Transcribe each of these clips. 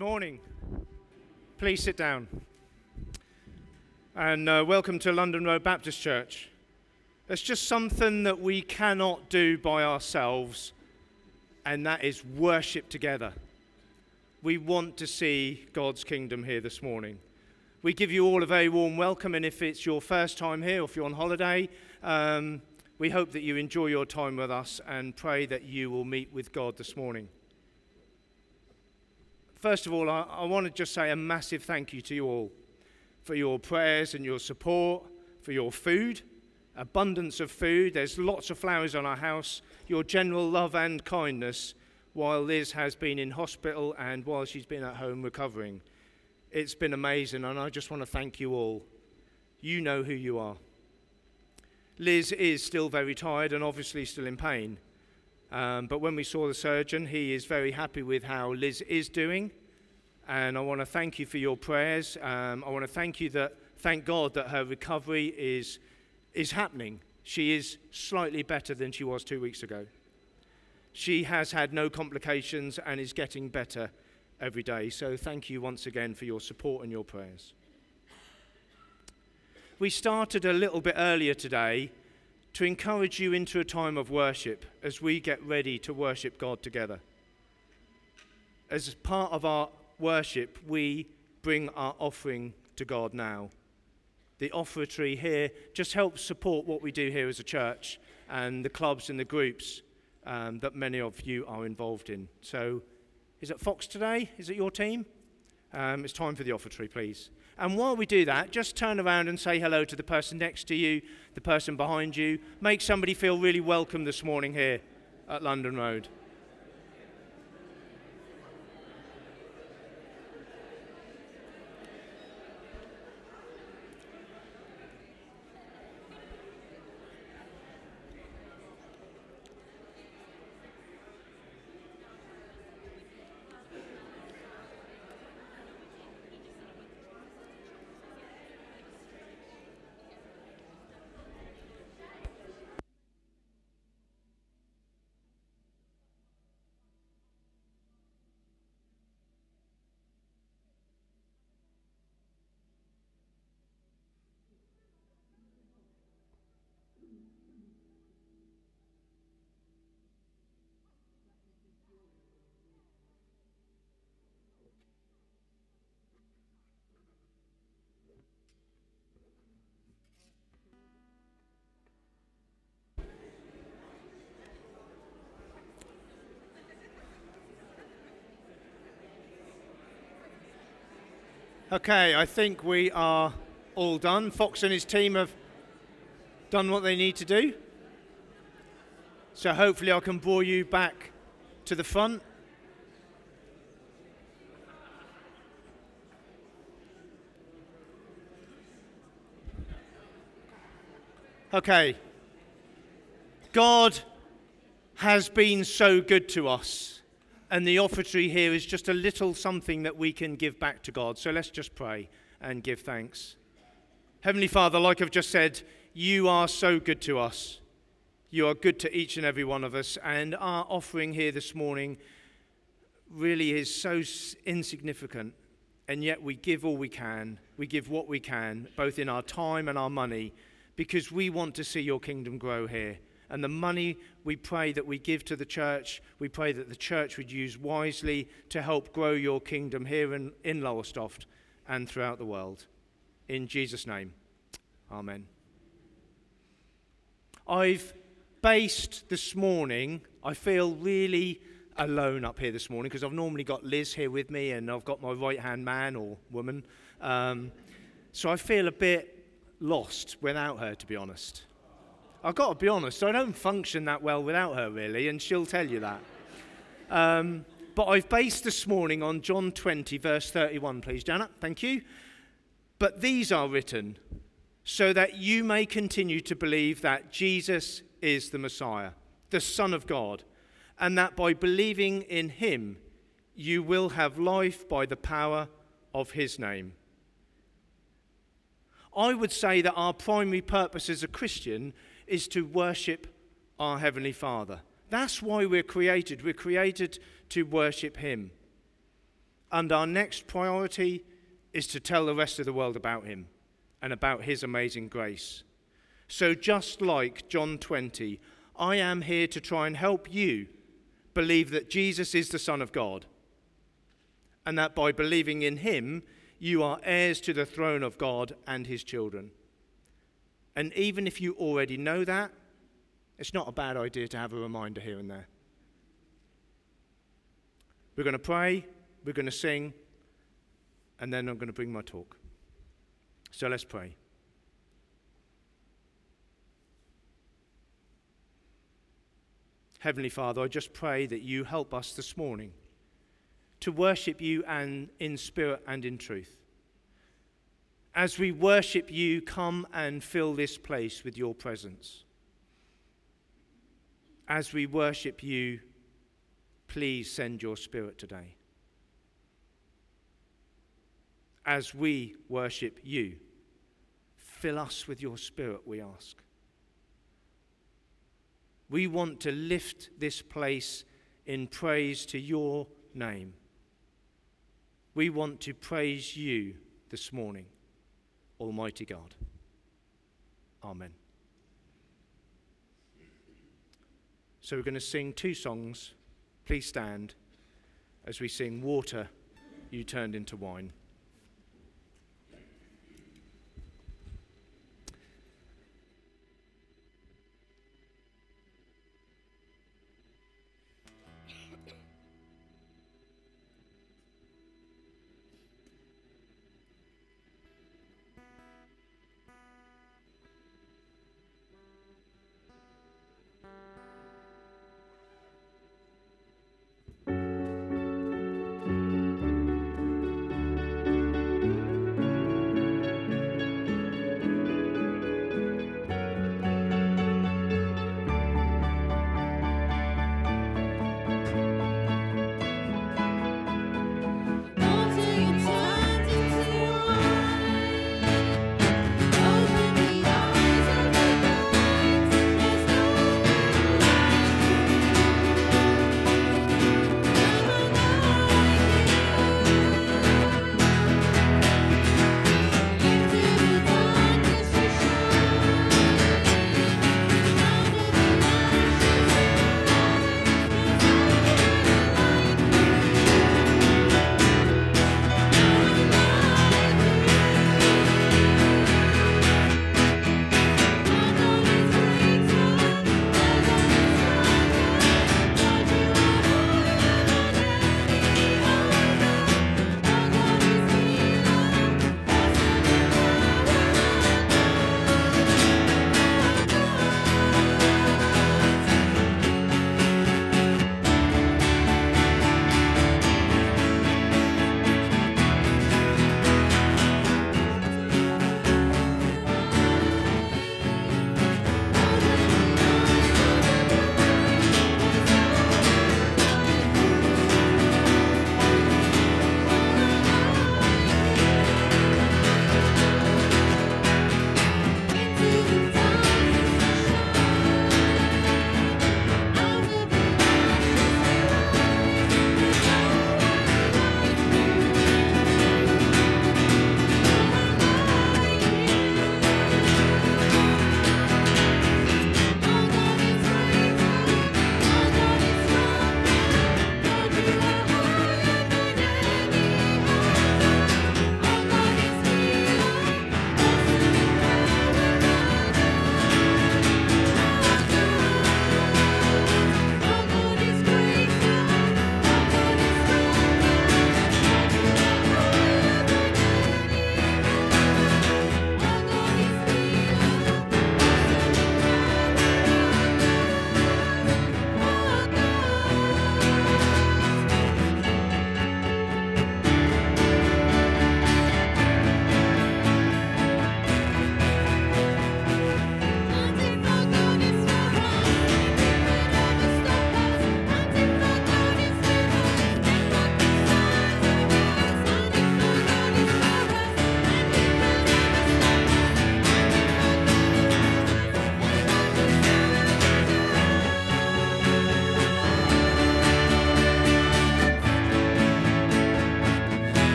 morning. Please sit down. And uh, welcome to London Road Baptist Church. There's just something that we cannot do by ourselves, and that is worship together. We want to see God's kingdom here this morning. We give you all a very warm welcome, and if it's your first time here or if you're on holiday, um, we hope that you enjoy your time with us and pray that you will meet with God this morning. First of all, I, I want to just say a massive thank you to you all for your prayers and your support, for your food, abundance of food. There's lots of flowers on our house, your general love and kindness while Liz has been in hospital and while she's been at home recovering. It's been amazing, and I just want to thank you all. You know who you are. Liz is still very tired and obviously still in pain. Um, but when we saw the surgeon, he is very happy with how Liz is doing. And I want to thank you for your prayers. Um, I want to thank you that, thank God that her recovery is, is happening. She is slightly better than she was two weeks ago. She has had no complications and is getting better every day. So thank you once again for your support and your prayers. We started a little bit earlier today to encourage you into a time of worship as we get ready to worship God together. As part of our worship, we bring our offering to God now. The offertory here just helps support what we do here as a church and the clubs and the groups um, that many of you are involved in. So, is it Fox today? Is it your team? Um, it's time for the offertory, please. And while we do that, just turn around and say hello to the person next to you, the person behind you. Make somebody feel really welcome this morning here at London Road. Okay, I think we are all done. Fox and his team have done what they need to do. So hopefully I can bore you back to the front. Okay. God has been so good to us. And the offertory here is just a little something that we can give back to God. So let's just pray and give thanks. Heavenly Father, like I've just said, you are so good to us. You are good to each and every one of us. And our offering here this morning really is so insignificant. And yet we give all we can. We give what we can, both in our time and our money, because we want to see your kingdom grow here. And the money we pray that we give to the church, we pray that the church would use wisely to help grow your kingdom here in, in Lowestoft and throughout the world. In Jesus' name, Amen. I've based this morning, I feel really alone up here this morning because I've normally got Liz here with me and I've got my right hand man or woman. Um, so I feel a bit lost without her, to be honest. I've got to be honest, I don't function that well without her, really, and she'll tell you that. Um, but I've based this morning on John 20, verse 31, please, Janet. Thank you. But these are written so that you may continue to believe that Jesus is the Messiah, the Son of God, and that by believing in him, you will have life by the power of his name. I would say that our primary purpose as a Christian is to worship our Heavenly Father. That's why we're created. We're created to worship Him. And our next priority is to tell the rest of the world about Him and about His amazing grace. So, just like John 20, I am here to try and help you believe that Jesus is the Son of God and that by believing in Him, you are heirs to the throne of God and His children. And even if you already know that, it's not a bad idea to have a reminder here and there. We're going to pray, we're going to sing, and then I'm going to bring my talk. So let's pray. Heavenly Father, I just pray that you help us this morning to worship you and in spirit and in truth. As we worship you, come and fill this place with your presence. As we worship you, please send your spirit today. As we worship you, fill us with your spirit, we ask. We want to lift this place in praise to your name. We want to praise you this morning, Almighty God. Amen. So we're going to sing two songs. Please stand as we sing Water You Turned into Wine.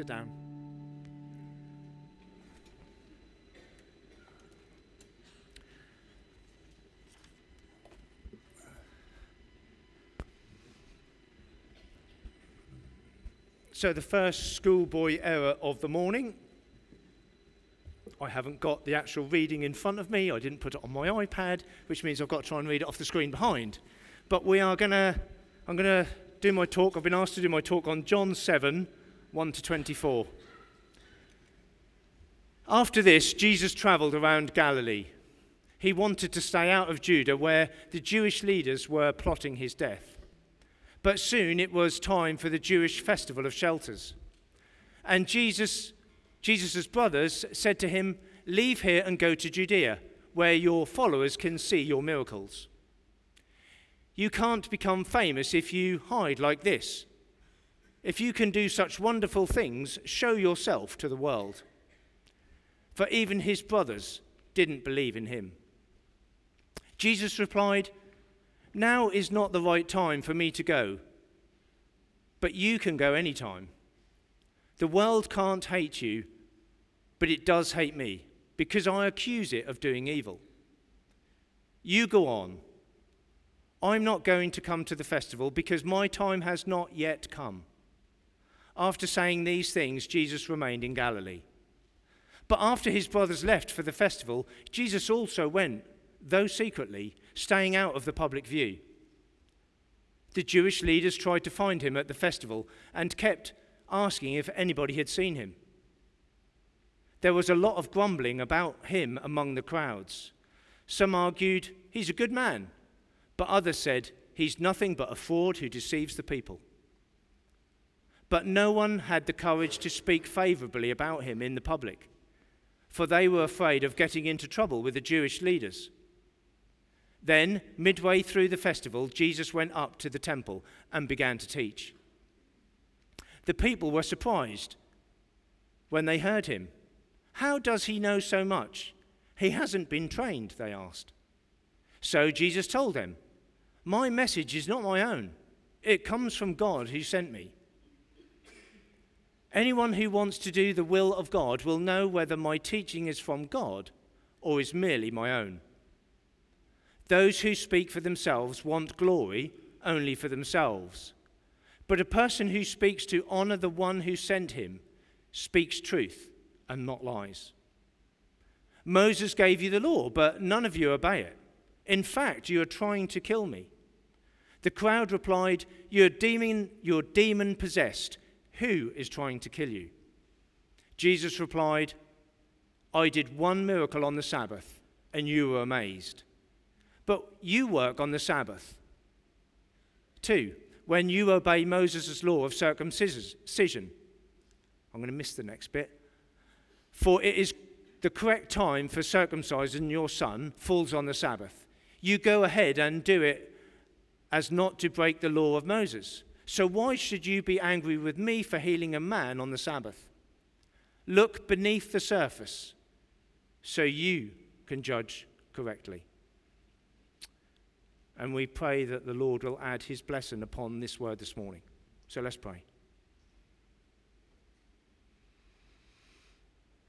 Sit down. So, the first schoolboy error of the morning. I haven't got the actual reading in front of me. I didn't put it on my iPad, which means I've got to try and read it off the screen behind. But we are going to, I'm going to do my talk. I've been asked to do my talk on John 7, 1 to 24. After this, Jesus traveled around Galilee. He wanted to stay out of Judah, where the Jewish leaders were plotting his death. But soon it was time for the Jewish festival of shelters. And Jesus, Jesus' brothers said to him, Leave here and go to Judea, where your followers can see your miracles. You can't become famous if you hide like this. If you can do such wonderful things, show yourself to the world. For even his brothers didn't believe in him. Jesus replied, Now is not the right time for me to go, but you can go any time. The world can't hate you, but it does hate me, because I accuse it of doing evil. You go on. I'm not going to come to the festival because my time has not yet come. After saying these things, Jesus remained in Galilee. But after his brothers left for the festival, Jesus also went, though secretly, staying out of the public view. The Jewish leaders tried to find him at the festival and kept asking if anybody had seen him. There was a lot of grumbling about him among the crowds. Some argued, he's a good man, but others said, he's nothing but a fraud who deceives the people. But no one had the courage to speak favorably about him in the public, for they were afraid of getting into trouble with the Jewish leaders. Then, midway through the festival, Jesus went up to the temple and began to teach. The people were surprised when they heard him. How does he know so much? He hasn't been trained, they asked. So Jesus told them, My message is not my own, it comes from God who sent me. Anyone who wants to do the will of God will know whether my teaching is from God or is merely my own. Those who speak for themselves want glory only for themselves. But a person who speaks to honor the one who sent him speaks truth and not lies. Moses gave you the law, but none of you obey it. In fact, you are trying to kill me. The crowd replied, You're demon, you're demon possessed. Who is trying to kill you? Jesus replied, I did one miracle on the Sabbath, and you were amazed. But you work on the Sabbath. Two, when you obey Moses' law of circumcision. I'm going to miss the next bit. For it is the correct time for circumcising your son falls on the Sabbath. You go ahead and do it as not to break the law of Moses. So why should you be angry with me for healing a man on the Sabbath? Look beneath the surface so you can judge correctly. And we pray that the Lord will add his blessing upon this word this morning. So let's pray.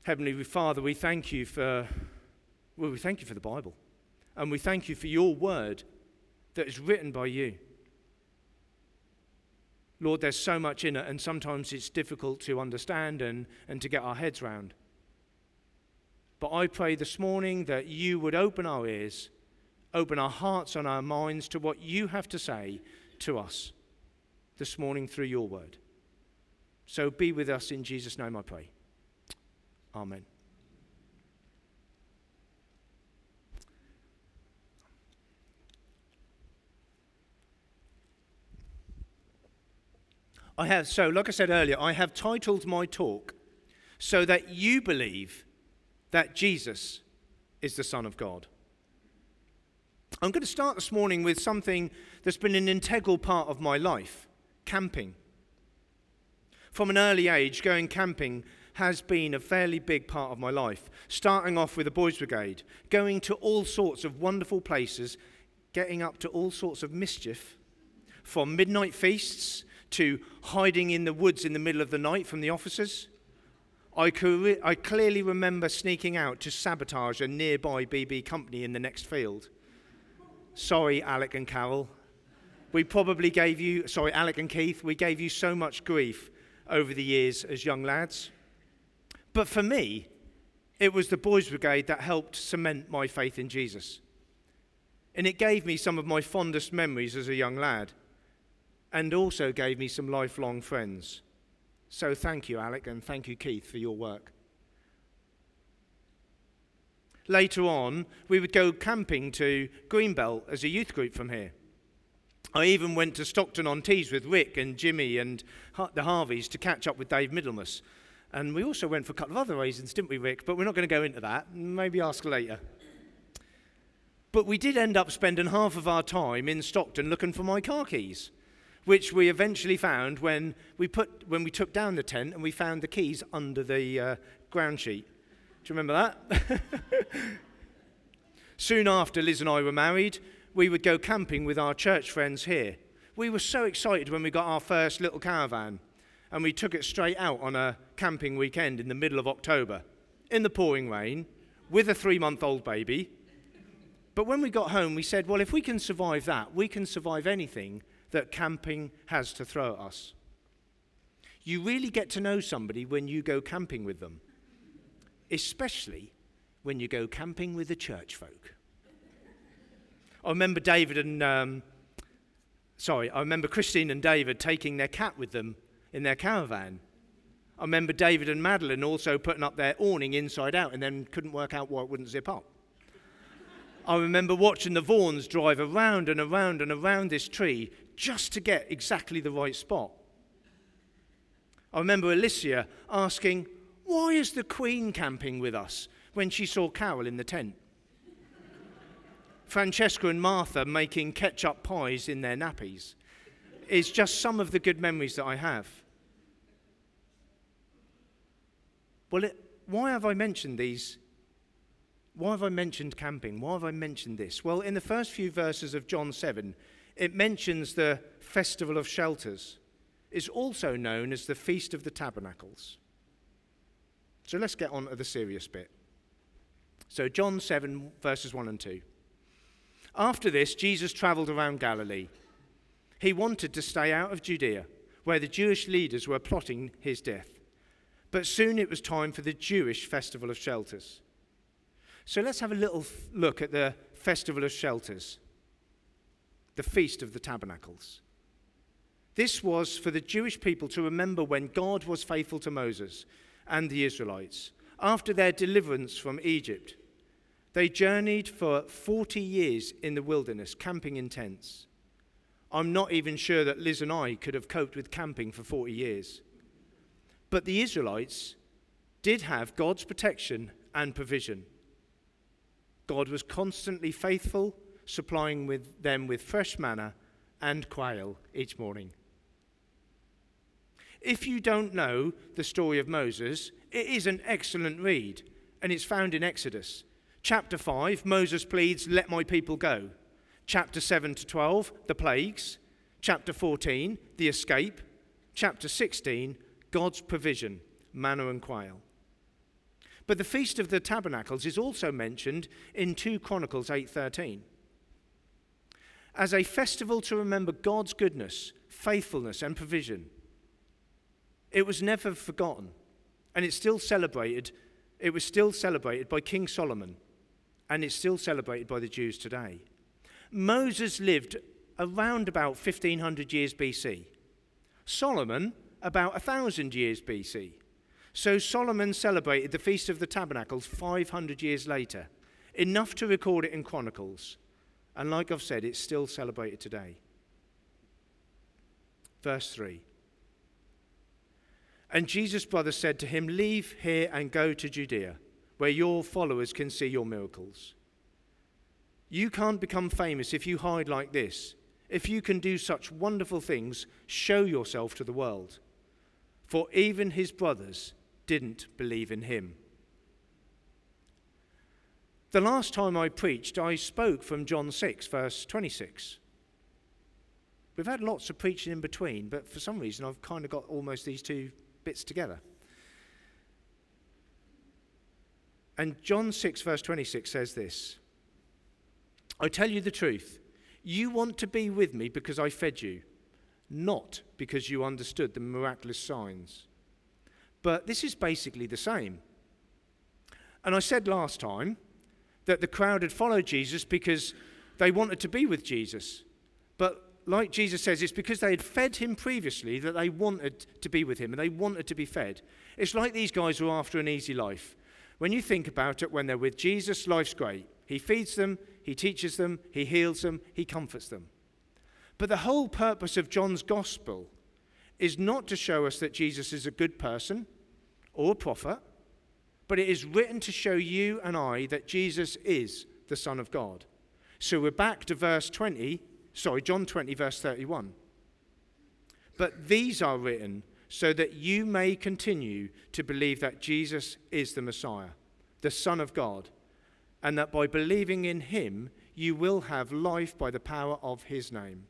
Heavenly Father, we thank you for well, we thank you for the Bible. And we thank you for your word that is written by you. Lord, there's so much in it, and sometimes it's difficult to understand and, and to get our heads round. But I pray this morning that you would open our ears, open our hearts and our minds to what you have to say to us this morning through your word. So be with us in Jesus' name, I pray. Amen. I have, so like I said earlier, I have titled my talk so that you believe that Jesus is the Son of God. I'm going to start this morning with something that's been an integral part of my life camping. From an early age, going camping has been a fairly big part of my life, starting off with the Boys Brigade, going to all sorts of wonderful places, getting up to all sorts of mischief, from midnight feasts to hiding in the woods in the middle of the night from the officers. I, cor- I clearly remember sneaking out to sabotage a nearby BB company in the next field. Sorry, Alec and Carol. We probably gave you, sorry, Alec and Keith, we gave you so much grief over the years as young lads. But for me, it was the Boys Brigade that helped cement my faith in Jesus. And it gave me some of my fondest memories as a young lad, and also gave me some lifelong friends. So thank you, Alec, and thank you, Keith, for your work. Later on, we would go camping to Greenbelt as a youth group from here. I even went to Stockton on Tees with Rick and Jimmy and the Harveys to catch up with Dave Middlemas. And we also went for a couple of other reasons, didn't we, Rick? But we're not going to go into that. Maybe ask later. But we did end up spending half of our time in Stockton looking for my car keys, which we eventually found when we, put, when we took down the tent and we found the keys under the uh, ground sheet. Do you remember that? Soon after Liz and I were married, we would go camping with our church friends here. We were so excited when we got our first little caravan and we took it straight out on a camping weekend in the middle of October in the pouring rain with a three month old baby. But when we got home, we said, well, if we can survive that, we can survive anything that camping has to throw at us. You really get to know somebody when you go camping with them, especially when you go camping with the church folk. I remember David and, um, sorry, I remember Christine and David taking their cat with them in their caravan. I remember David and Madeline also putting up their awning inside out and then couldn't work out why it wouldn't zip up. I remember watching the Vaughans drive around and around and around this tree just to get exactly the right spot. I remember Alicia asking, Why is the Queen camping with us when she saw Carol in the tent? Francesca and Martha making ketchup pies in their nappies is just some of the good memories that I have. Well, it, why have I mentioned these? Why have I mentioned camping? Why have I mentioned this? Well, in the first few verses of John 7, it mentions the Festival of Shelters. It's also known as the Feast of the Tabernacles. So let's get on to the serious bit. So, John 7, verses 1 and 2. After this, Jesus traveled around Galilee. He wanted to stay out of Judea, where the Jewish leaders were plotting his death. But soon it was time for the Jewish Festival of Shelters. So let's have a little look at the Festival of Shelters, the Feast of the Tabernacles. This was for the Jewish people to remember when God was faithful to Moses and the Israelites after their deliverance from Egypt. They journeyed for 40 years in the wilderness, camping in tents. I'm not even sure that Liz and I could have coped with camping for 40 years. But the Israelites did have God's protection and provision. God was constantly faithful, supplying with them with fresh manna and quail each morning. If you don't know the story of Moses, it is an excellent read, and it's found in Exodus. Chapter 5, Moses pleads, Let my people go. Chapter 7 to 12, the plagues. Chapter 14, the escape. Chapter 16, God's provision, manna and quail. But the feast of the tabernacles is also mentioned in 2 Chronicles 8:13. As a festival to remember God's goodness, faithfulness and provision. It was never forgotten and it's still celebrated. It was still celebrated by King Solomon and it's still celebrated by the Jews today. Moses lived around about 1500 years BC. Solomon about 1000 years BC. So Solomon celebrated the Feast of the Tabernacles 500 years later, enough to record it in Chronicles. And like I've said, it's still celebrated today. Verse 3 And Jesus' brother said to him, Leave here and go to Judea, where your followers can see your miracles. You can't become famous if you hide like this. If you can do such wonderful things, show yourself to the world. For even his brothers didn't believe in him. The last time I preached, I spoke from John 6, verse 26, We've had lots of preaching in between, but for some reason I've kind of got almost these two bits together. And John 6, verse 26 says this I tell you the truth. You want to be with me because I fed you, not because you understood the miraculous signs. But this is basically the same. And I said last time that the crowd had followed Jesus because they wanted to be with Jesus. But like Jesus says, it's because they had fed him previously that they wanted to be with him and they wanted to be fed. It's like these guys were after an easy life. When you think about it, when they're with Jesus, life's great. He feeds them, he teaches them, he heals them, he comforts them. But the whole purpose of John's gospel is not to show us that Jesus is a good person or a prophet, but it is written to show you and I that Jesus is the Son of God. So we're back to verse 20, sorry, John 20, verse 31. But these are written so that you may continue to believe that Jesus is the Messiah, the Son of God, and that by believing in him, you will have life by the power of his name.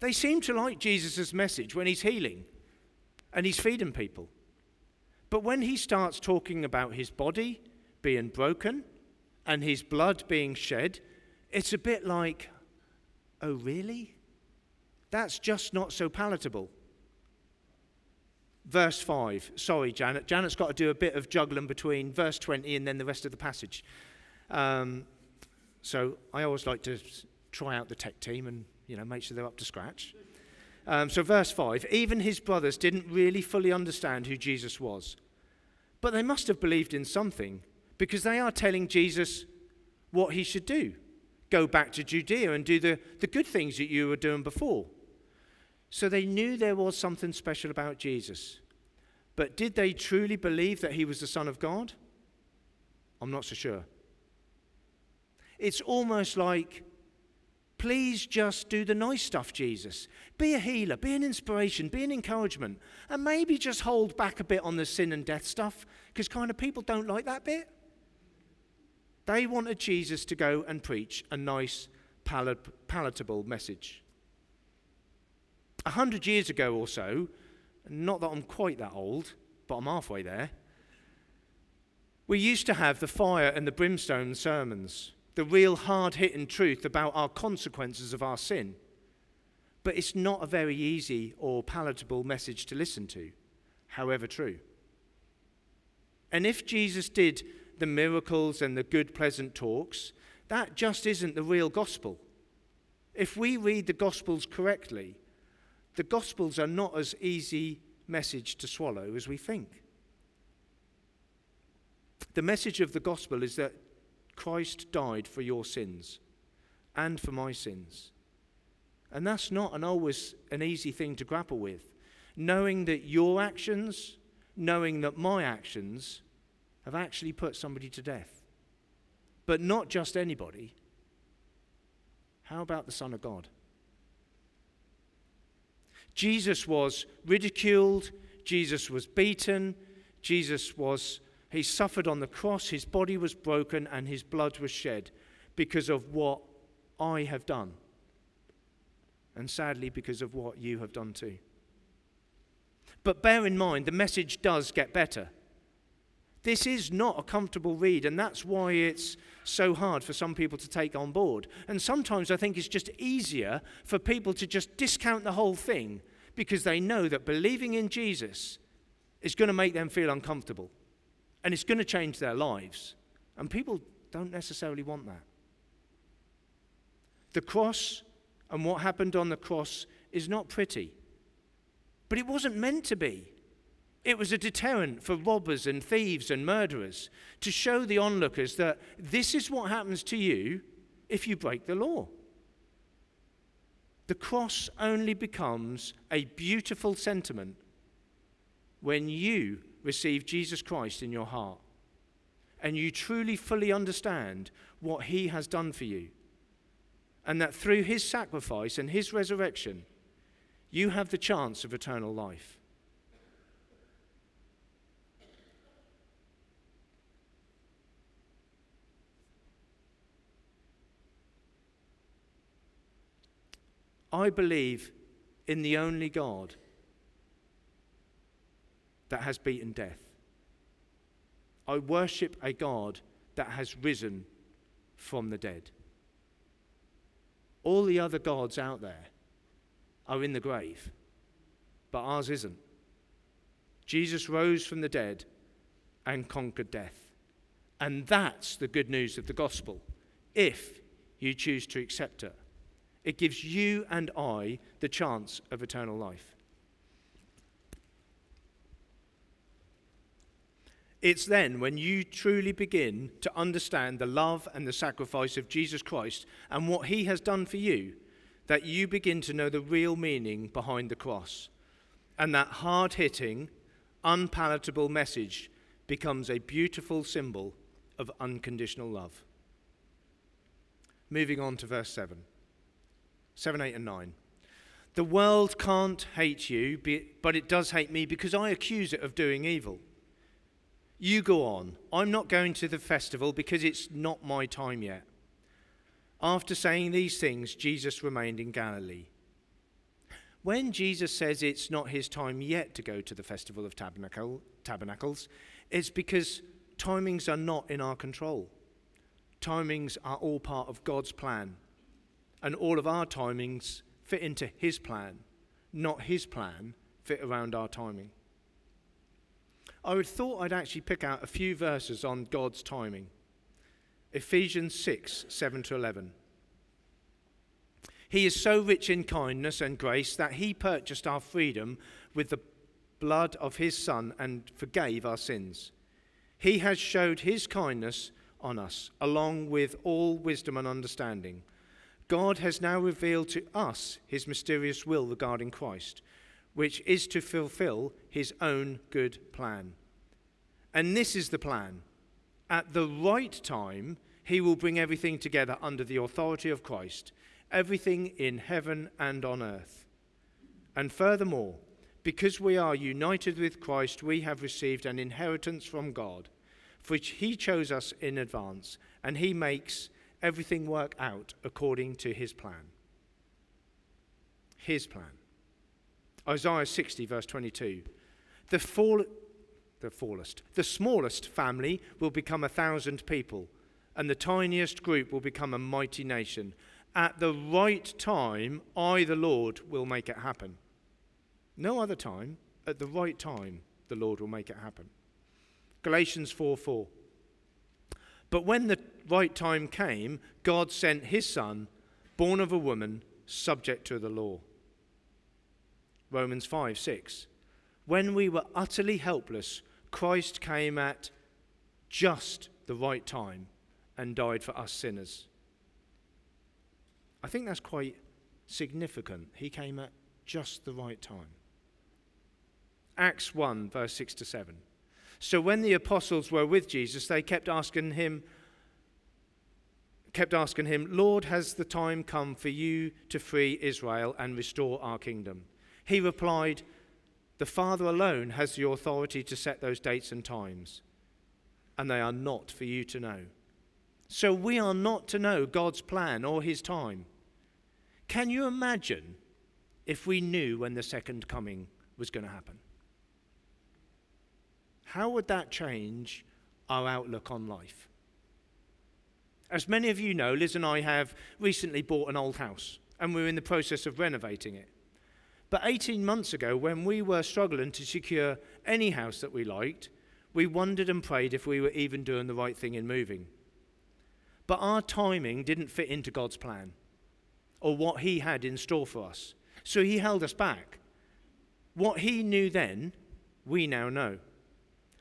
They seem to like Jesus' message when he's healing and he's feeding people. But when he starts talking about his body being broken and his blood being shed, it's a bit like, oh, really? That's just not so palatable. Verse 5. Sorry, Janet. Janet's got to do a bit of juggling between verse 20 and then the rest of the passage. Um, so I always like to try out the tech team and you know make sure they're up to scratch. Um, so verse 5. Even his brothers didn't really fully understand who Jesus was. But they must have believed in something because they are telling Jesus what he should do. Go back to Judea and do the, the good things that you were doing before. So they knew there was something special about Jesus. But did they truly believe that he was the Son of God? I'm not so sure. It's almost like, please just do the nice stuff, Jesus. Be a healer, be an inspiration, be an encouragement, and maybe just hold back a bit on the sin and death stuff, because kind of people don't like that bit. They wanted Jesus to go and preach a nice, palat- palatable message. A hundred years ago or so, not that I'm quite that old, but I'm halfway there, we used to have the fire and the brimstone sermons, the real hard hitting truth about our consequences of our sin. But it's not a very easy or palatable message to listen to, however true. And if Jesus did the miracles and the good, pleasant talks, that just isn't the real gospel. If we read the gospels correctly, the gospels are not as easy message to swallow as we think. The message of the gospel is that Christ died for your sins and for my sins. And that's not an always an easy thing to grapple with. Knowing that your actions, knowing that my actions have actually put somebody to death. But not just anybody. How about the Son of God? Jesus was ridiculed, Jesus was beaten, Jesus was, he suffered on the cross, his body was broken, and his blood was shed because of what I have done. And sadly, because of what you have done too. But bear in mind, the message does get better. This is not a comfortable read, and that's why it's so hard for some people to take on board. And sometimes I think it's just easier for people to just discount the whole thing because they know that believing in Jesus is going to make them feel uncomfortable and it's going to change their lives. And people don't necessarily want that. The cross and what happened on the cross is not pretty, but it wasn't meant to be. It was a deterrent for robbers and thieves and murderers to show the onlookers that this is what happens to you if you break the law. The cross only becomes a beautiful sentiment when you receive Jesus Christ in your heart and you truly fully understand what he has done for you. And that through his sacrifice and his resurrection, you have the chance of eternal life. I believe in the only God that has beaten death. I worship a God that has risen from the dead. All the other gods out there are in the grave, but ours isn't. Jesus rose from the dead and conquered death. And that's the good news of the gospel, if you choose to accept it. It gives you and I the chance of eternal life. It's then when you truly begin to understand the love and the sacrifice of Jesus Christ and what he has done for you that you begin to know the real meaning behind the cross. And that hard hitting, unpalatable message becomes a beautiful symbol of unconditional love. Moving on to verse 7. 7, 8, and 9. The world can't hate you, but it does hate me because I accuse it of doing evil. You go on. I'm not going to the festival because it's not my time yet. After saying these things, Jesus remained in Galilee. When Jesus says it's not his time yet to go to the festival of tabernacle, tabernacles, it's because timings are not in our control. Timings are all part of God's plan, and all of our timings fit into his plan, not his plan fit around our timing. I would thought I'd actually pick out a few verses on God's timing. Ephesians 6 7 to 11. He is so rich in kindness and grace that he purchased our freedom with the blood of his Son and forgave our sins. He has showed his kindness on us, along with all wisdom and understanding. God has now revealed to us his mysterious will regarding Christ which is to fulfill his own good plan. And this is the plan. At the right time, he will bring everything together under the authority of Christ, everything in heaven and on earth. And furthermore, because we are united with Christ, we have received an inheritance from God, for which he chose us in advance, and he makes everything work out according to his plan. His plan. Isaiah 60, verse 22. The, fall, the fullest, the smallest family will become a thousand people, and the tiniest group will become a mighty nation. At the right time, I, the Lord, will make it happen. No other time, at the right time, the Lord will make it happen. Galatians 4 4. But when the right time came, God sent his son, born of a woman, subject to the law. Romans 5 6. When we were utterly helpless, Christ came at just the right time and died for us sinners. I think that's quite significant. He came at just the right time. Acts 1, verse 6 to 7. So when the apostles were with Jesus, they kept asking him, kept asking him, Lord, has the time come for you to free Israel and restore our kingdom? He replied, The Father alone has the authority to set those dates and times, and they are not for you to know. So we are not to know God's plan or his time. Can you imagine if we knew when the second coming was going to happen? How would that change our outlook on life? As many of you know, Liz and I have recently bought an old house, and we're in the process of renovating it. But 18 months ago, when we were struggling to secure any house that we liked, we wondered and prayed if we were even doing the right thing in moving. But our timing didn't fit into God's plan or what He had in store for us. So He held us back. What He knew then, we now know.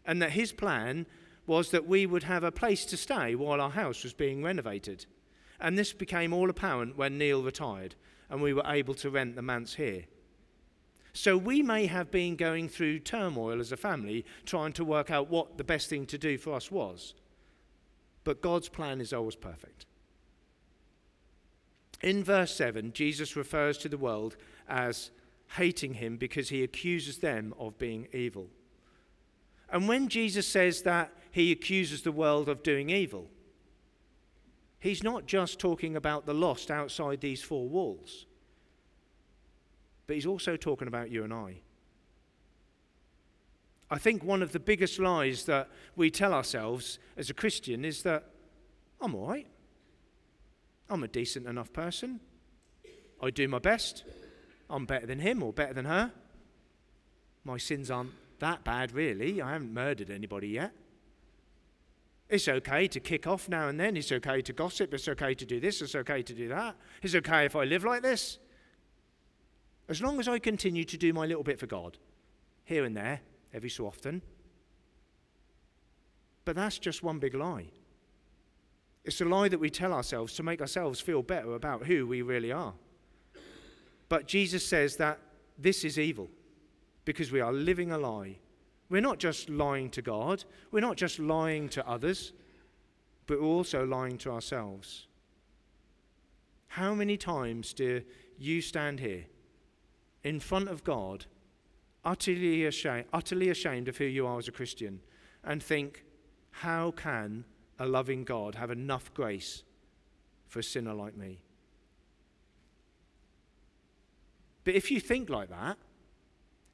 And that His plan was that we would have a place to stay while our house was being renovated. And this became all apparent when Neil retired and we were able to rent the manse here. So we may have been going through turmoil as a family, trying to work out what the best thing to do for us was. But God's plan is always perfect. In verse 7, Jesus refers to the world as hating him because he accuses them of being evil. And when Jesus says that he accuses the world of doing evil, he's not just talking about the lost outside these four walls. But he's also talking about you and I. I think one of the biggest lies that we tell ourselves as a Christian is that I'm all right. I'm a decent enough person. I do my best. I'm better than him or better than her. My sins aren't that bad, really. I haven't murdered anybody yet. It's okay to kick off now and then. It's okay to gossip. It's okay to do this. It's okay to do that. It's okay if I live like this. As long as I continue to do my little bit for God, here and there, every so often. But that's just one big lie. It's a lie that we tell ourselves to make ourselves feel better about who we really are. But Jesus says that this is evil because we are living a lie. We're not just lying to God, we're not just lying to others, but we're also lying to ourselves. How many times do you stand here in front of God, utterly ashamed, utterly ashamed of who you are as a Christian, and think, how can a loving God have enough grace for a sinner like me? But if you think like that,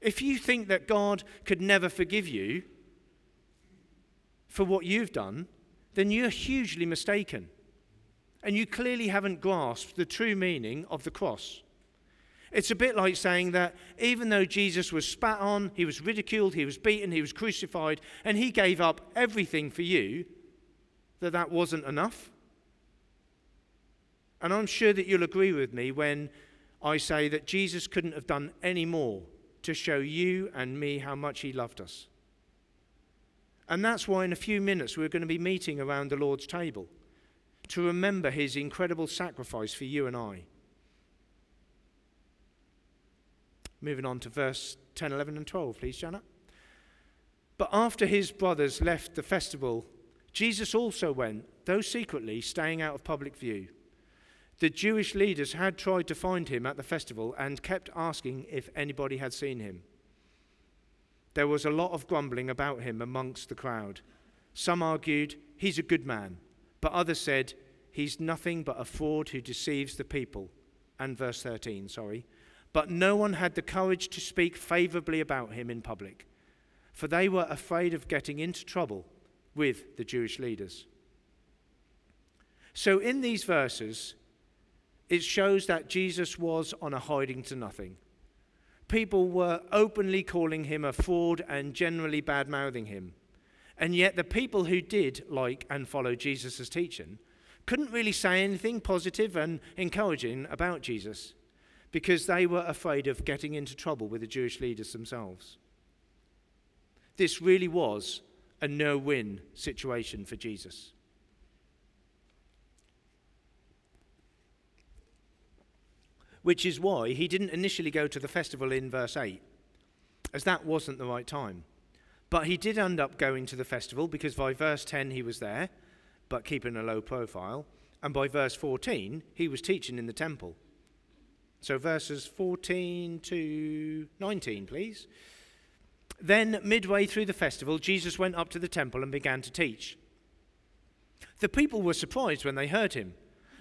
if you think that God could never forgive you for what you've done, then you're hugely mistaken. And you clearly haven't grasped the true meaning of the cross. It's a bit like saying that even though Jesus was spat on, he was ridiculed, he was beaten, he was crucified, and he gave up everything for you, that that wasn't enough. And I'm sure that you'll agree with me when I say that Jesus couldn't have done any more to show you and me how much he loved us. And that's why in a few minutes we're going to be meeting around the Lord's table to remember his incredible sacrifice for you and I. Moving on to verse 10, 11, and 12, please, Janet. But after his brothers left the festival, Jesus also went, though secretly, staying out of public view. The Jewish leaders had tried to find him at the festival and kept asking if anybody had seen him. There was a lot of grumbling about him amongst the crowd. Some argued, he's a good man, but others said, he's nothing but a fraud who deceives the people. And verse 13, sorry. But no one had the courage to speak favorably about him in public, for they were afraid of getting into trouble with the Jewish leaders. So, in these verses, it shows that Jesus was on a hiding to nothing. People were openly calling him a fraud and generally bad mouthing him. And yet, the people who did like and follow Jesus' teaching couldn't really say anything positive and encouraging about Jesus because they were afraid of getting into trouble with the Jewish leaders themselves. This really was a no win situation for Jesus. which is why he didn't initially go to the festival in verse 8, as that wasn't the right time. But he did end up going to the festival because by verse 10 he was there, but keeping a low profile, and by verse 14 he was teaching in the temple. So verses 14 to 19, please. Then, midway through the festival, Jesus went up to the temple and began to teach. The people were surprised when they heard him.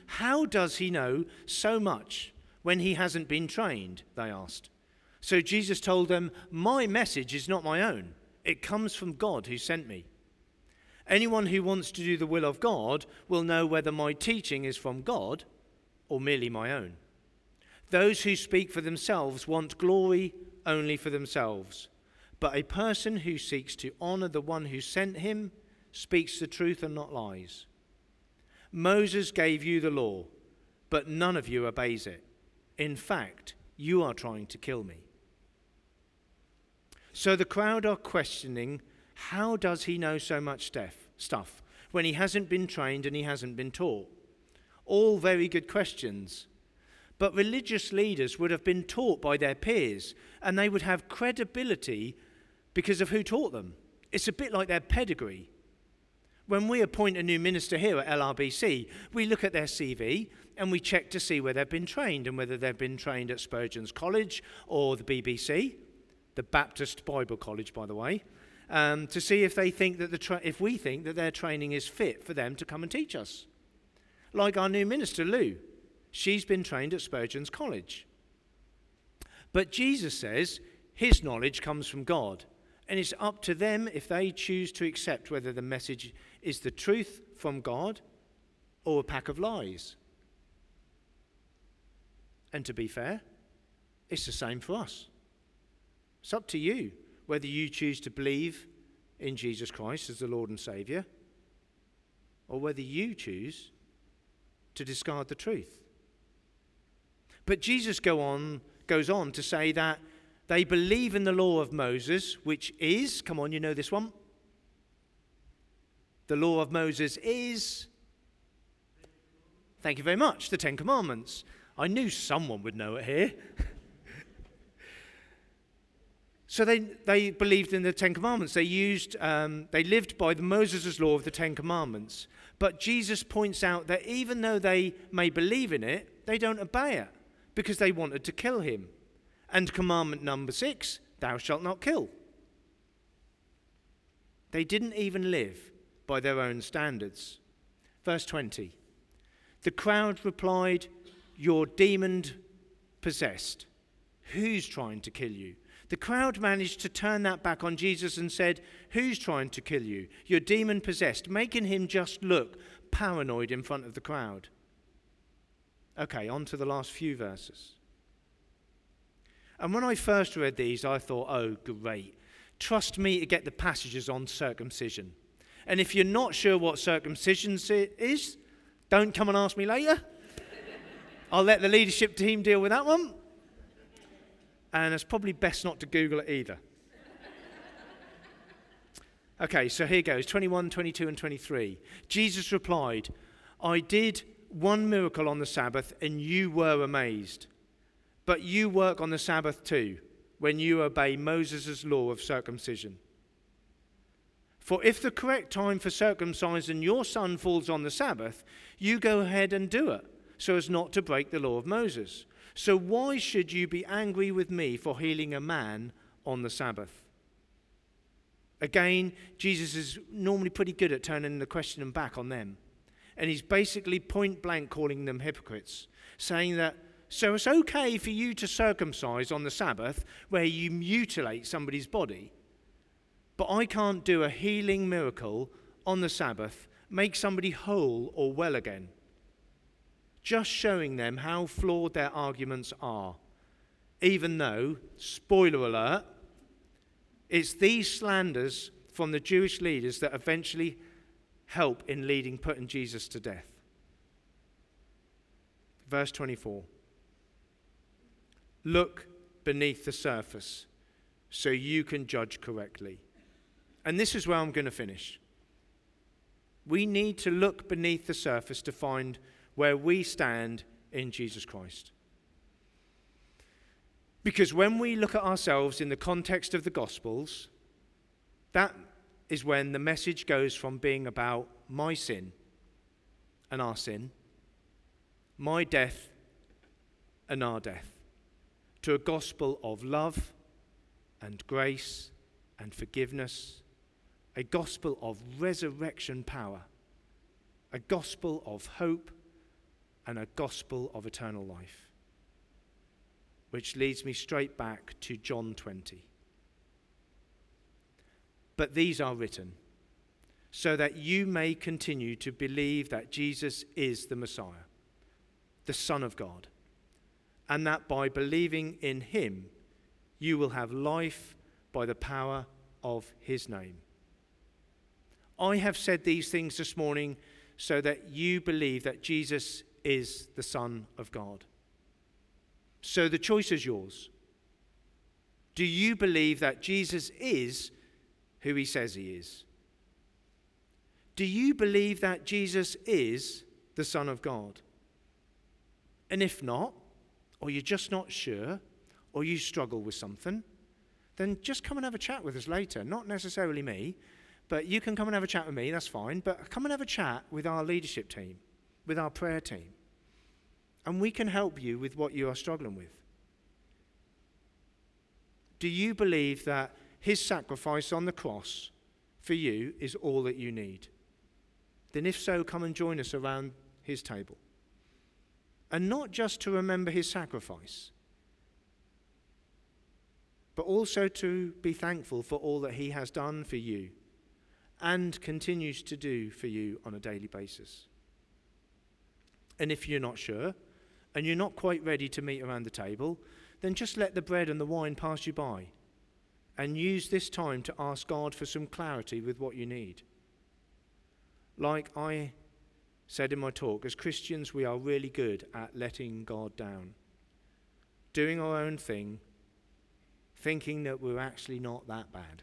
How does he know so much? when he hasn't been trained? They asked. So Jesus told them, My message is not my own, it comes from God who sent me. Anyone who wants to do the will of God will know whether my teaching is from God or merely my own. Those who speak for themselves want glory only for themselves, but a person who seeks to honor the one who sent him speaks the truth and not lies. Moses gave you the law, but none of you obeys it. In fact, you are trying to kill me. So the crowd are questioning how does he know so much stuff when he hasn't been trained and he hasn't been taught? All very good questions. But religious leaders would have been taught by their peers and they would have credibility because of who taught them. It's a bit like their pedigree. When we appoint a new minister here at LRBC, we look at their CV and we check to see where they've been trained and whether they've been trained at Spurgeon's College or the BBC, the Baptist Bible College, by the way, um, to see if they think that the tra- if we think that their training is fit for them to come and teach us. Like our new minister, Lou, she's been trained at Spurgeon's College. But Jesus says his knowledge comes from God. And it's up to them if they choose to accept whether the message is the truth from God or a pack of lies. And to be fair, it's the same for us. It's up to you whether you choose to believe in Jesus Christ as the Lord and Saviour or whether you choose to discard the truth. But Jesus go on, goes on to say that they believe in the law of Moses, which is, come on, you know this one. The law of Moses is, thank you very much, the Ten Commandments. I knew someone would know it here. so they, they believed in the Ten Commandments. They used, um, they lived by the Moses' law of the Ten Commandments. But Jesus points out that even though they may believe in it, they don't obey it because they wanted to kill him. And commandment number six, thou shalt not kill. They didn't even live by their own standards. Verse 20 The crowd replied, You're demon possessed. Who's trying to kill you? The crowd managed to turn that back on Jesus and said, Who's trying to kill you? You're demon possessed, making him just look paranoid in front of the crowd. Okay, on to the last few verses. And when I first read these, I thought, oh, great. Trust me to get the passages on circumcision. And if you're not sure what circumcision is, don't come and ask me later. I'll let the leadership team deal with that one. And it's probably best not to Google it either. Okay, so here goes 21, 22, and 23. Jesus replied, I did one miracle on the Sabbath, and you were amazed. But you work on the Sabbath too, when you obey Moses' law of circumcision. For if the correct time for circumcising your son falls on the Sabbath, you go ahead and do it, so as not to break the law of Moses. So why should you be angry with me for healing a man on the Sabbath? Again, Jesus is normally pretty good at turning the question back on them. And he's basically point blank calling them hypocrites, saying that, so it's okay for you to circumcise on the Sabbath where you mutilate somebody's body, but I can't do a healing miracle on the Sabbath, make somebody whole or well again. Just showing them how flawed their arguments are. Even though, spoiler alert, it's these slanders from the Jewish leaders that eventually help in leading putting Jesus to death. Verse 24 Look beneath the surface so you can judge correctly. And this is where I'm going to finish. We need to look beneath the surface to find where we stand in Jesus Christ. Because when we look at ourselves in the context of the Gospels, that is when the message goes from being about my sin and our sin, my death and our death, to a gospel of love and grace and forgiveness, a gospel of resurrection power, a gospel of hope, and a gospel of eternal life. Which leads me straight back to John 20. But these are written so that you may continue to believe that Jesus is the Messiah, the Son of God, and that by believing in him, you will have life by the power of his name. I have said these things this morning so that you believe that Jesus is the Son of God. So the choice is yours. Do you believe that Jesus is who he says he is? Do you believe that Jesus is the Son of God? And if not, or you're just not sure, or you struggle with something, then just come and have a chat with us later. Not necessarily me, but you can come and have a chat with me, that's fine. But come and have a chat with our leadership team, with our prayer team. And we can help you with what you are struggling with. Do you believe that his sacrifice on the cross for you is all that you need? Then, if so, come and join us around his table. And not just to remember his sacrifice, but also to be thankful for all that He has done for you and continues to do for you on a daily basis. And if you're not sure and you're not quite ready to meet around the table, then just let the bread and the wine pass you by and use this time to ask God for some clarity with what you need. Like I said in my talk, as Christians, we are really good at letting God down, doing our own thing, thinking that we're actually not that bad.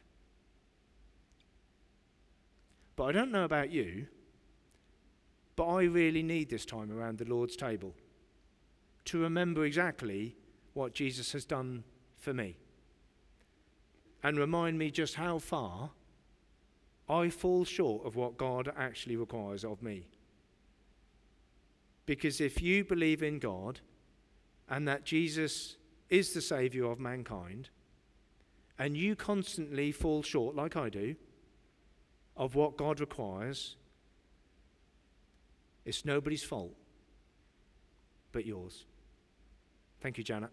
But I don't know about you, but I really need this time around the Lord's table to remember exactly what Jesus has done for me and remind me just how far I fall short of what God actually requires of me. Because if you believe in God and that Jesus is the Saviour of mankind, and you constantly fall short, like I do, of what God requires, it's nobody's fault but yours. Thank you, Janet.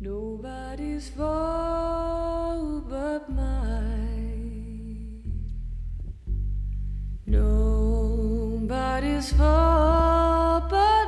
Nobody's fault but mine. Nobody's fault but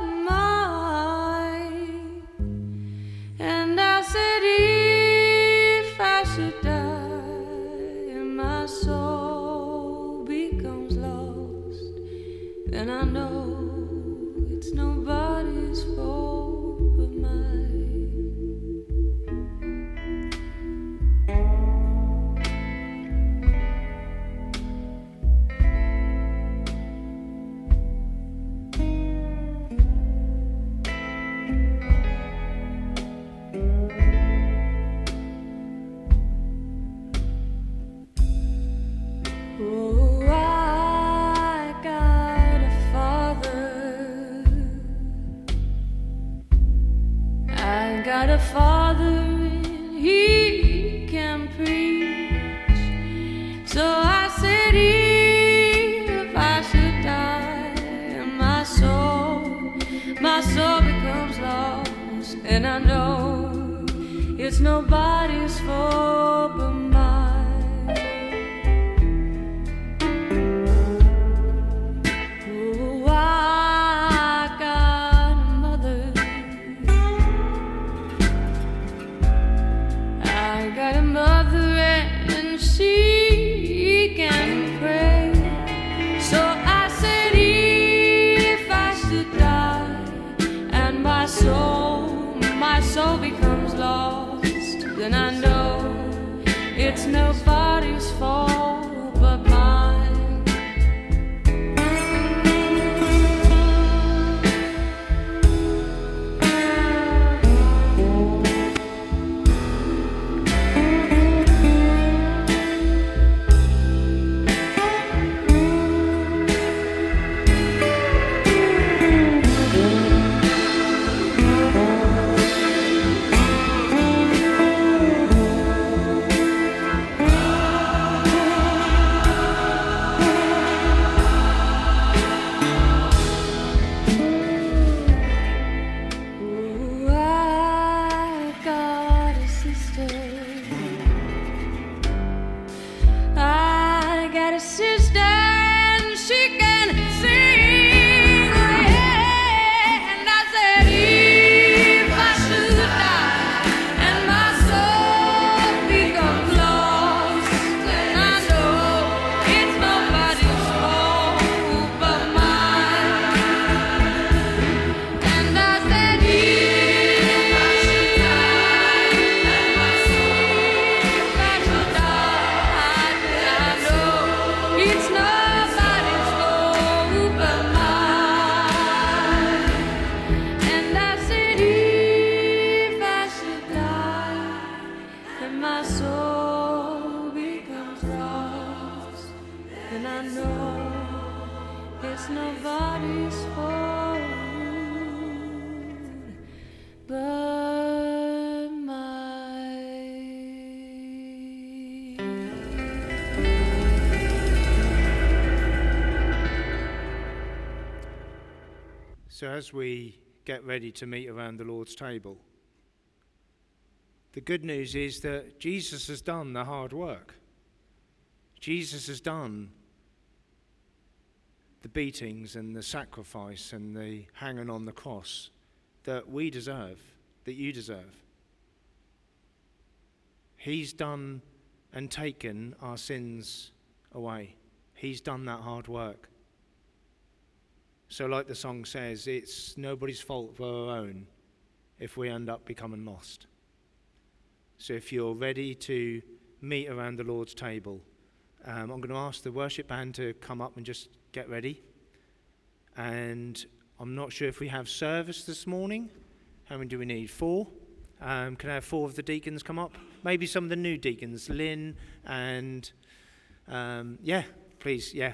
So, as we get ready to meet around the Lord's table. The good news is that Jesus has done the hard work. Jesus has done the beatings and the sacrifice and the hanging on the cross that we deserve, that you deserve. He's done and taken our sins away. He's done that hard work. So, like the song says, it's nobody's fault but our own if we end up becoming lost. So, if you're ready to meet around the Lord's table, um, I'm going to ask the worship band to come up and just get ready. And I'm not sure if we have service this morning. How many do we need? Four? Um, can I have four of the deacons come up? Maybe some of the new deacons, Lynn and, um, yeah, please, yeah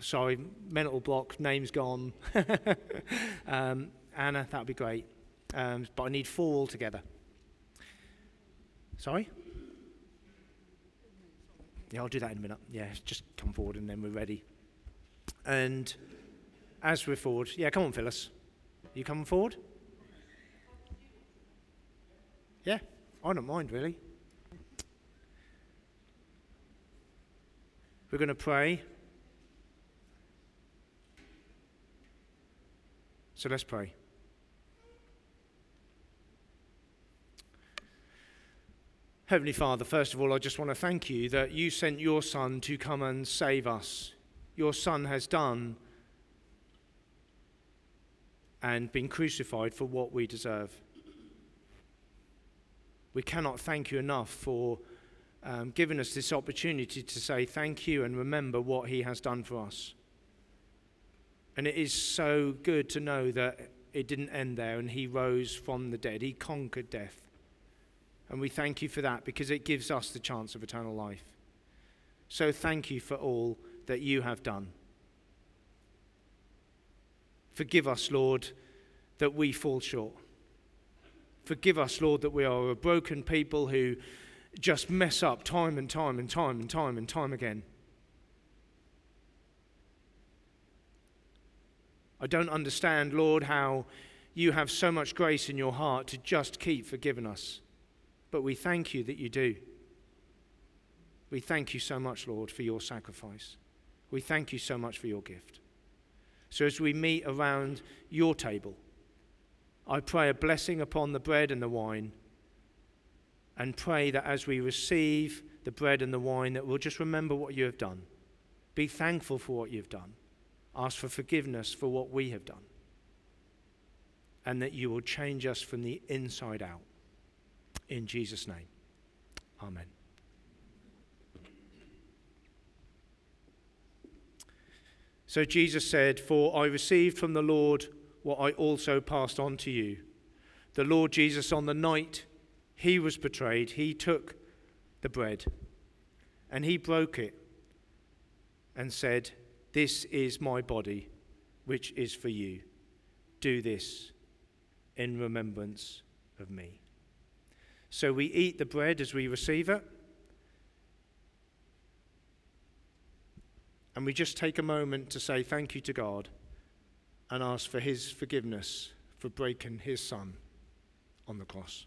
sorry, mental block, name's gone. um, Anna, that would be great. Um, but I need four altogether. Sorry? Yeah, I'll do that in a minute. Yeah, just come forward and then we're ready. And as we're forward, yeah, come on, Phyllis. You coming forward? Yeah, I don't mind really. We're going to pray. So let's pray. Heavenly Father, first of all, I just want to thank you that you sent your Son to come and save us. Your Son has done and been crucified for what we deserve. We cannot thank you enough for um, giving us this opportunity to say thank you and remember what he has done for us. And it is so good to know that it didn't end there and he rose from the dead. He conquered death. And we thank you for that because it gives us the chance of eternal life. So thank you for all that you have done. Forgive us, Lord, that we fall short. Forgive us, Lord, that we are a broken people who just mess up time and time and time and time and time again. I don't understand, Lord, how you have so much grace in your heart to just keep forgiving us. But we thank you that you do. We thank you so much, Lord, for your sacrifice. We thank you so much for your gift. So as we meet around your table, I pray a blessing upon the bread and the wine, and pray that as we receive the bread and the wine, that we'll just remember what you have done. Be thankful for what you've done ask for forgiveness for what we have done, and that you will change us from the inside out. In Jesus' name, Amen. So Jesus said, For I received from the Lord what I also passed on to you. The Lord Jesus, on the night he was betrayed, he took the bread and he broke it and said, this is my body, which is for you. Do this in remembrance of me. So we eat the bread as we receive it. And we just take a moment to say thank you to God and ask for his forgiveness for breaking his son on the cross.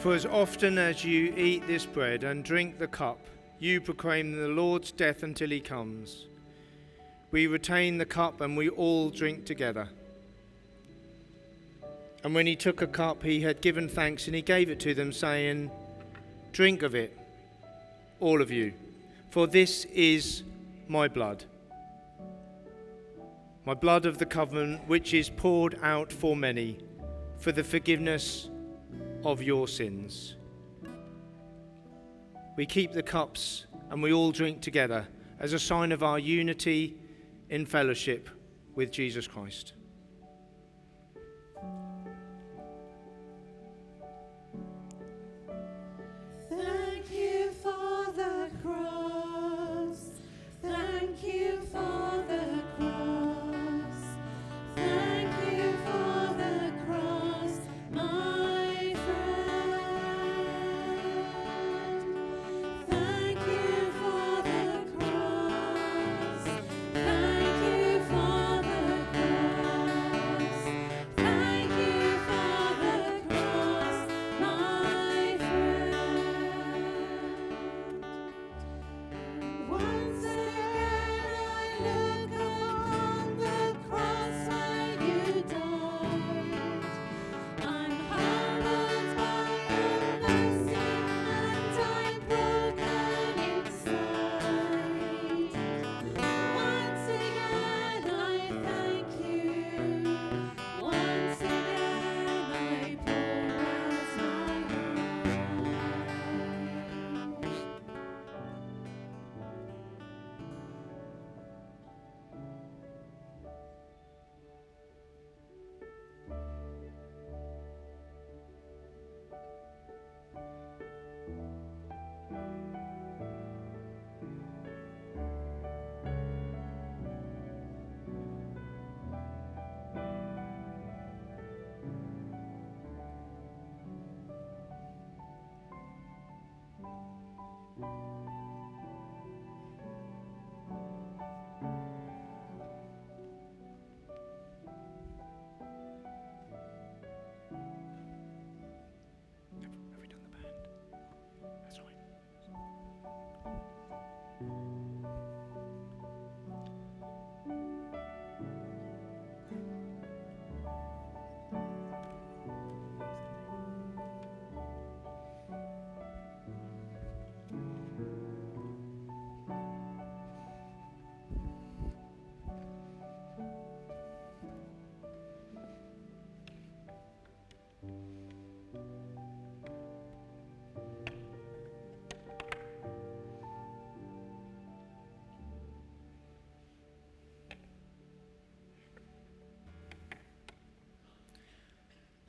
For as often as you eat this bread and drink the cup, you proclaim the Lord's death until he comes. We retain the cup and we all drink together. And when he took a cup, he had given thanks and he gave it to them, saying, Drink of it, all of you, for this is my blood. My blood of the covenant, which is poured out for many for the forgiveness of your sins. We keep the cups and we all drink together as a sign of our unity in fellowship with Jesus Christ. Thank you for the cross. Thank you for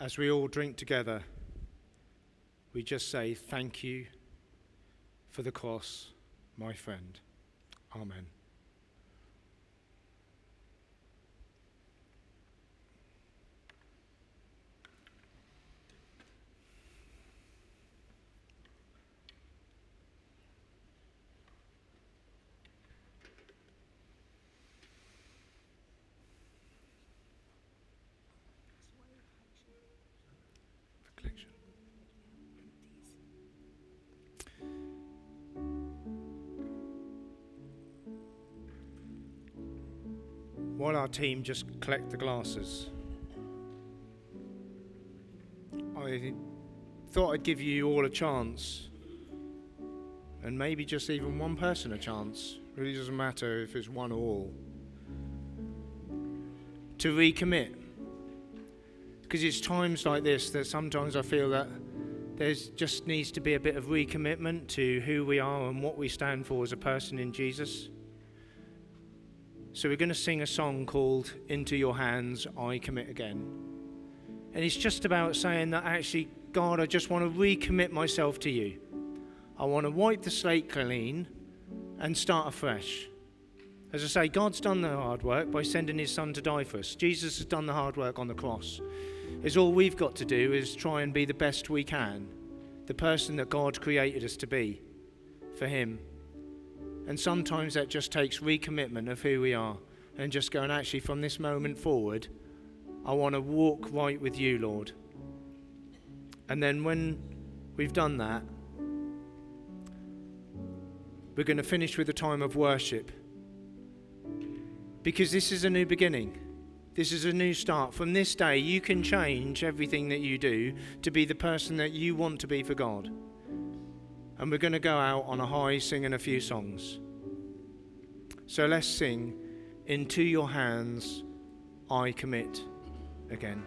As we all drink together, we just say, Thank you for the cross, my friend. Amen. Team just collect the glasses, I thought I'd give you all a chance, and maybe just even one person a chance. Really doesn't matter if it's one or all. To recommit. Because it's times like this that sometimes I feel that there's just needs to be a bit of recommitment to who we are and what we stand for as a person in Jesus. So we're going to sing a song called Into Your Hands I Commit Again. And it's just about saying that actually, God, I just want to recommit myself to you. I want to wipe the slate clean and start afresh. As I say, God's done the hard work by sending his son to die for us. Jesus has done the hard work on the cross. Is all we've got to do is try and be the best we can, the person that God created us to be for him. And sometimes that just takes recommitment of who we are and just going, actually, from this moment forward, I want to walk right with you, Lord. And then when we've done that. We're going to finish with a time of worship. Because this is a new beginning. This is a new start. From this day, you can change everything that you do to be the person that you want to be for God. And we're going to go out on a high singing a few songs. So let's sing Into Your Hands I Commit again.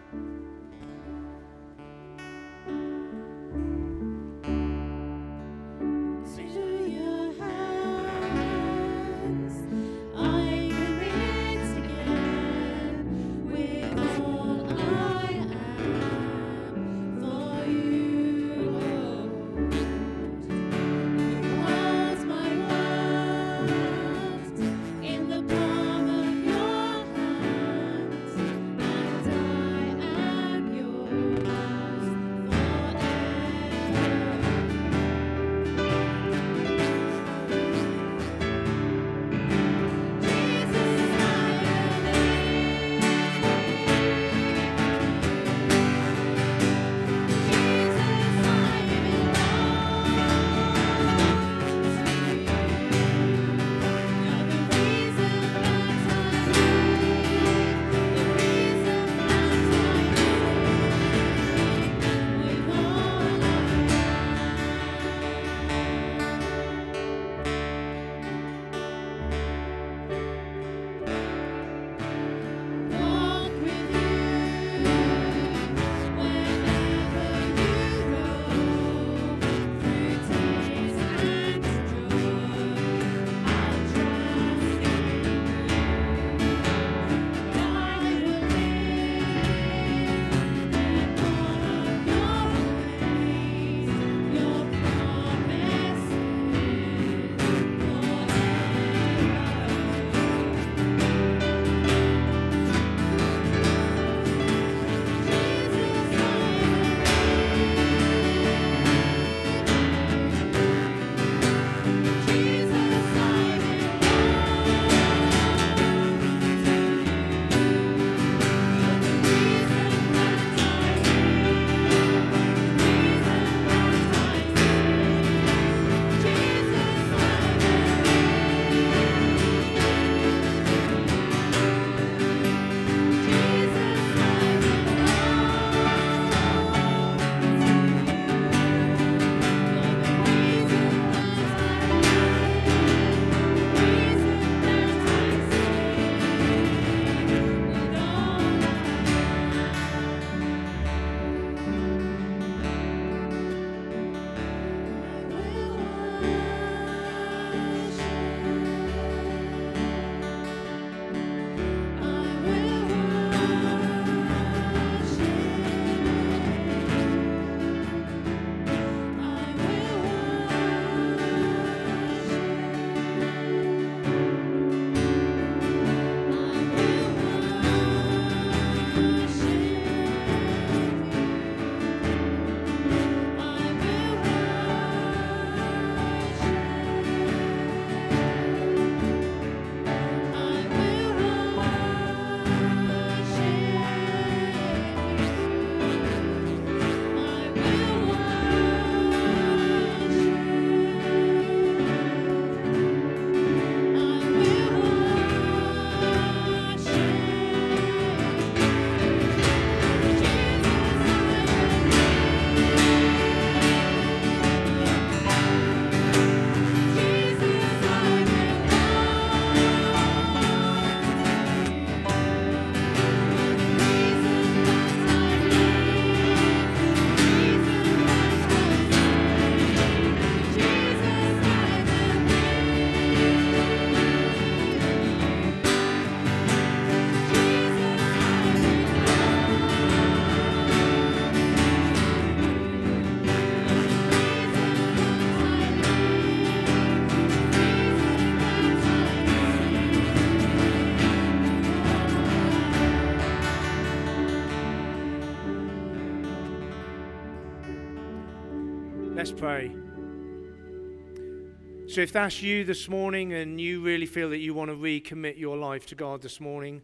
So, if that's you this morning and you really feel that you want to recommit your life to God this morning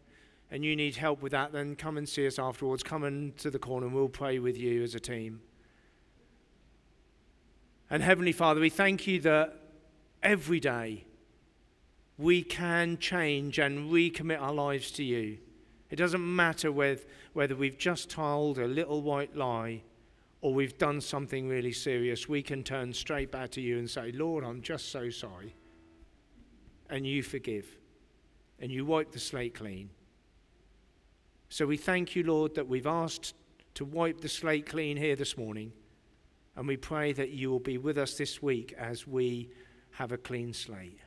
and you need help with that, then come and see us afterwards. Come into the corner and we'll pray with you as a team. And Heavenly Father, we thank you that every day we can change and recommit our lives to you. It doesn't matter whether, whether we've just told a little white lie or we've done something really serious, we can turn straight back to you and say, Lord, I'm just so sorry. And you forgive. And you wipe the slate clean. So we thank you, Lord, that we've asked to wipe the slate clean here this morning. And we pray that you will be with us this week as we have a clean slate.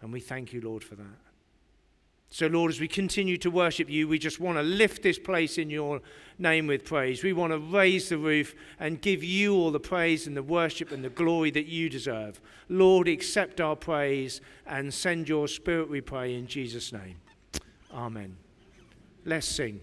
And we thank you, Lord, for that. So, Lord, as we continue to worship you, we just want to lift this place in your name with praise. We want to raise the roof and give you all the praise and the worship and the glory that you deserve. Lord, accept our praise and send your spirit, we pray, in Jesus' name. Amen. Let's sing.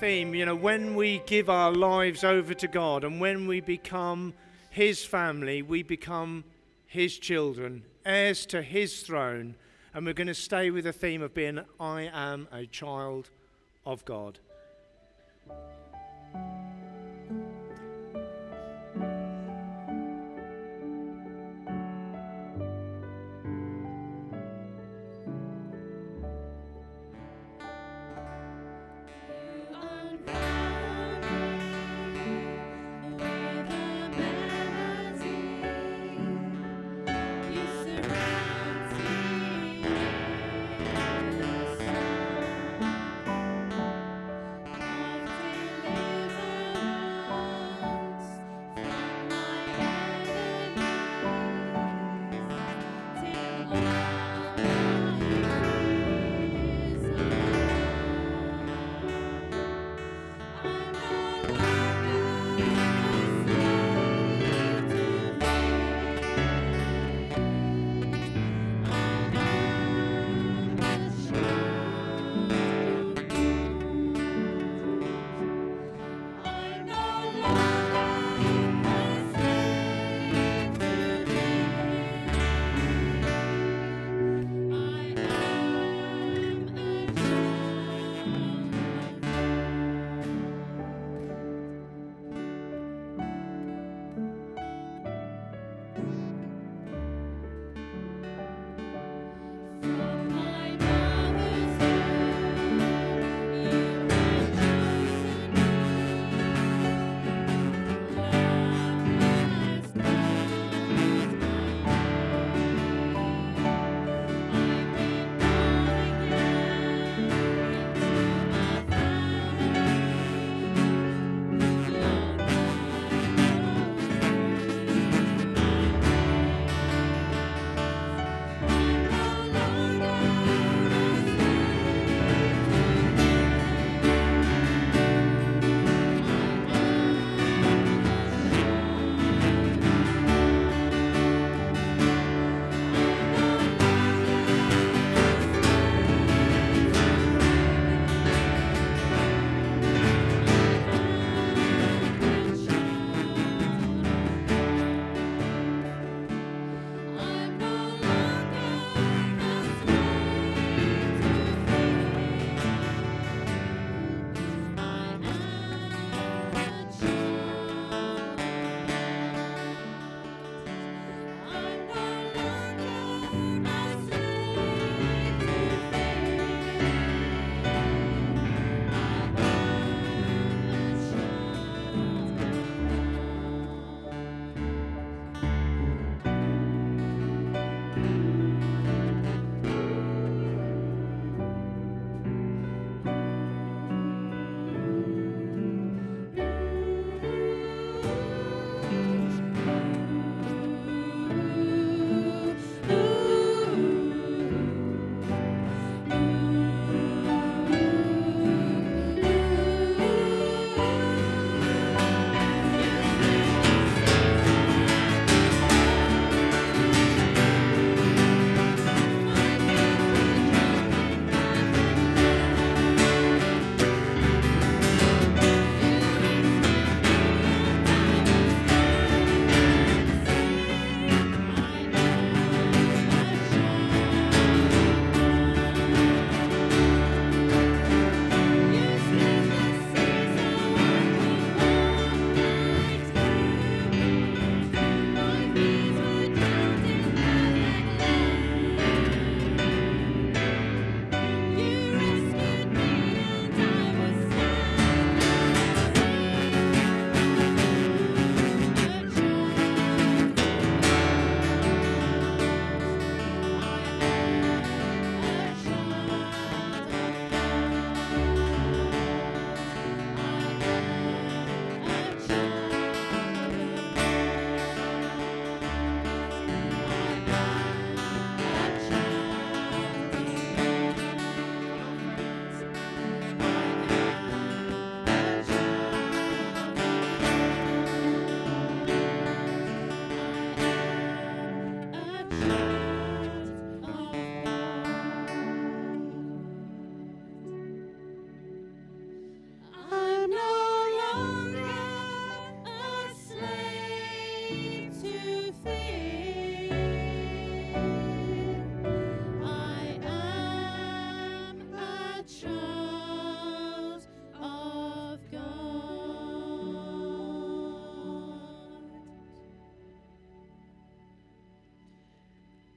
Theme, you know, when we give our lives over to God and when we become His family, we become His children, heirs to His throne. And we're going to stay with the theme of being, I am a child of God. Thank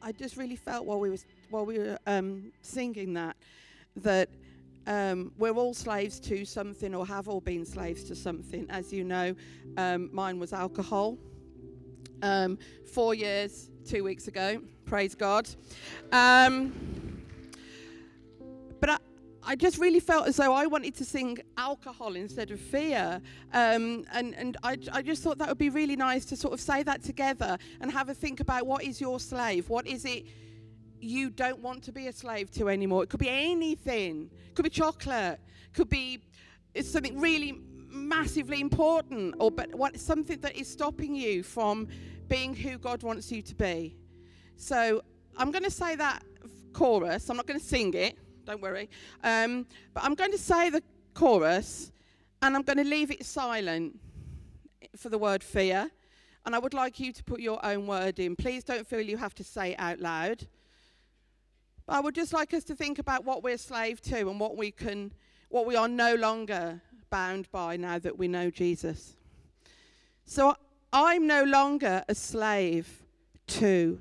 I just really felt while we was while we were um, singing that that um, we're all slaves to something or have all been slaves to something. As you know, um, mine was alcohol. Um, four years, two weeks ago. Praise God. I just really felt as though I wanted to sing alcohol instead of fear. Um, and and I, I just thought that would be really nice to sort of say that together and have a think about what is your slave? What is it you don't want to be a slave to anymore? It could be anything. It could be chocolate. It could be it's something really massively important or but what something that is stopping you from being who God wants you to be. So I'm going to say that chorus. I'm not going to sing it. Don't worry. Um, but I'm going to say the chorus, and I'm going to leave it silent for the word fear. And I would like you to put your own word in. Please don't feel you have to say it out loud. But I would just like us to think about what we're slave to and what we can, what we are no longer bound by now that we know Jesus. So I'm no longer a slave to.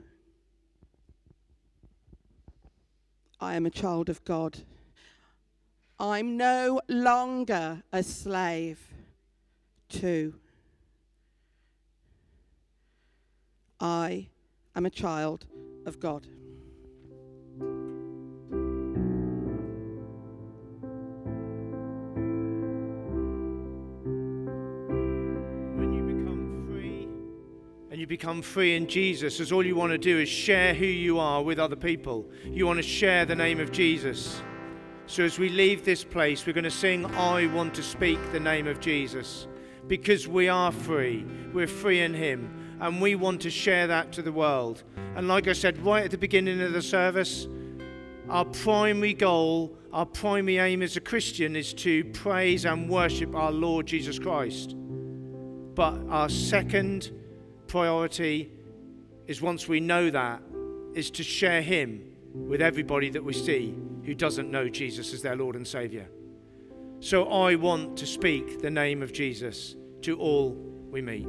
I am a child of God. I'm no longer a slave to. I am a child of God. You become free in Jesus, as all you want to do is share who you are with other people. You want to share the name of Jesus. So as we leave this place, we're going to sing, I want to speak the name of Jesus. Because we are free. We're free in Him. And we want to share that to the world. And like I said right at the beginning of the service, our primary goal, our primary aim as a Christian is to praise and worship our Lord Jesus Christ. But our second priority is once we know that, is to share Him with everybody that we see who doesn't know Jesus as their Lord and Savior. So I want to speak the name of Jesus to all we meet.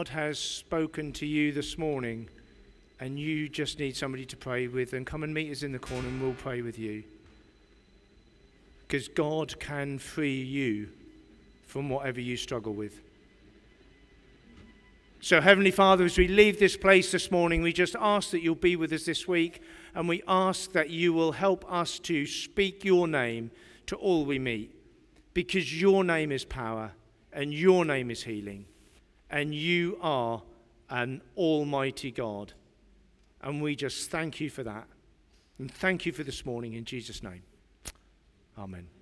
God has spoken to you this morning and you just need somebody to pray with, then come and meet us in the corner and we'll pray with you. Because God can free you from whatever you struggle with. So, Heavenly Father, as we leave this place this morning, we just ask that you'll be with us this week and we ask that you will help us to speak your name to all we meet because your name is power and your name is healing and you are an almighty God. And we just thank you for that. And thank you for this morning in Jesus' name. Amen.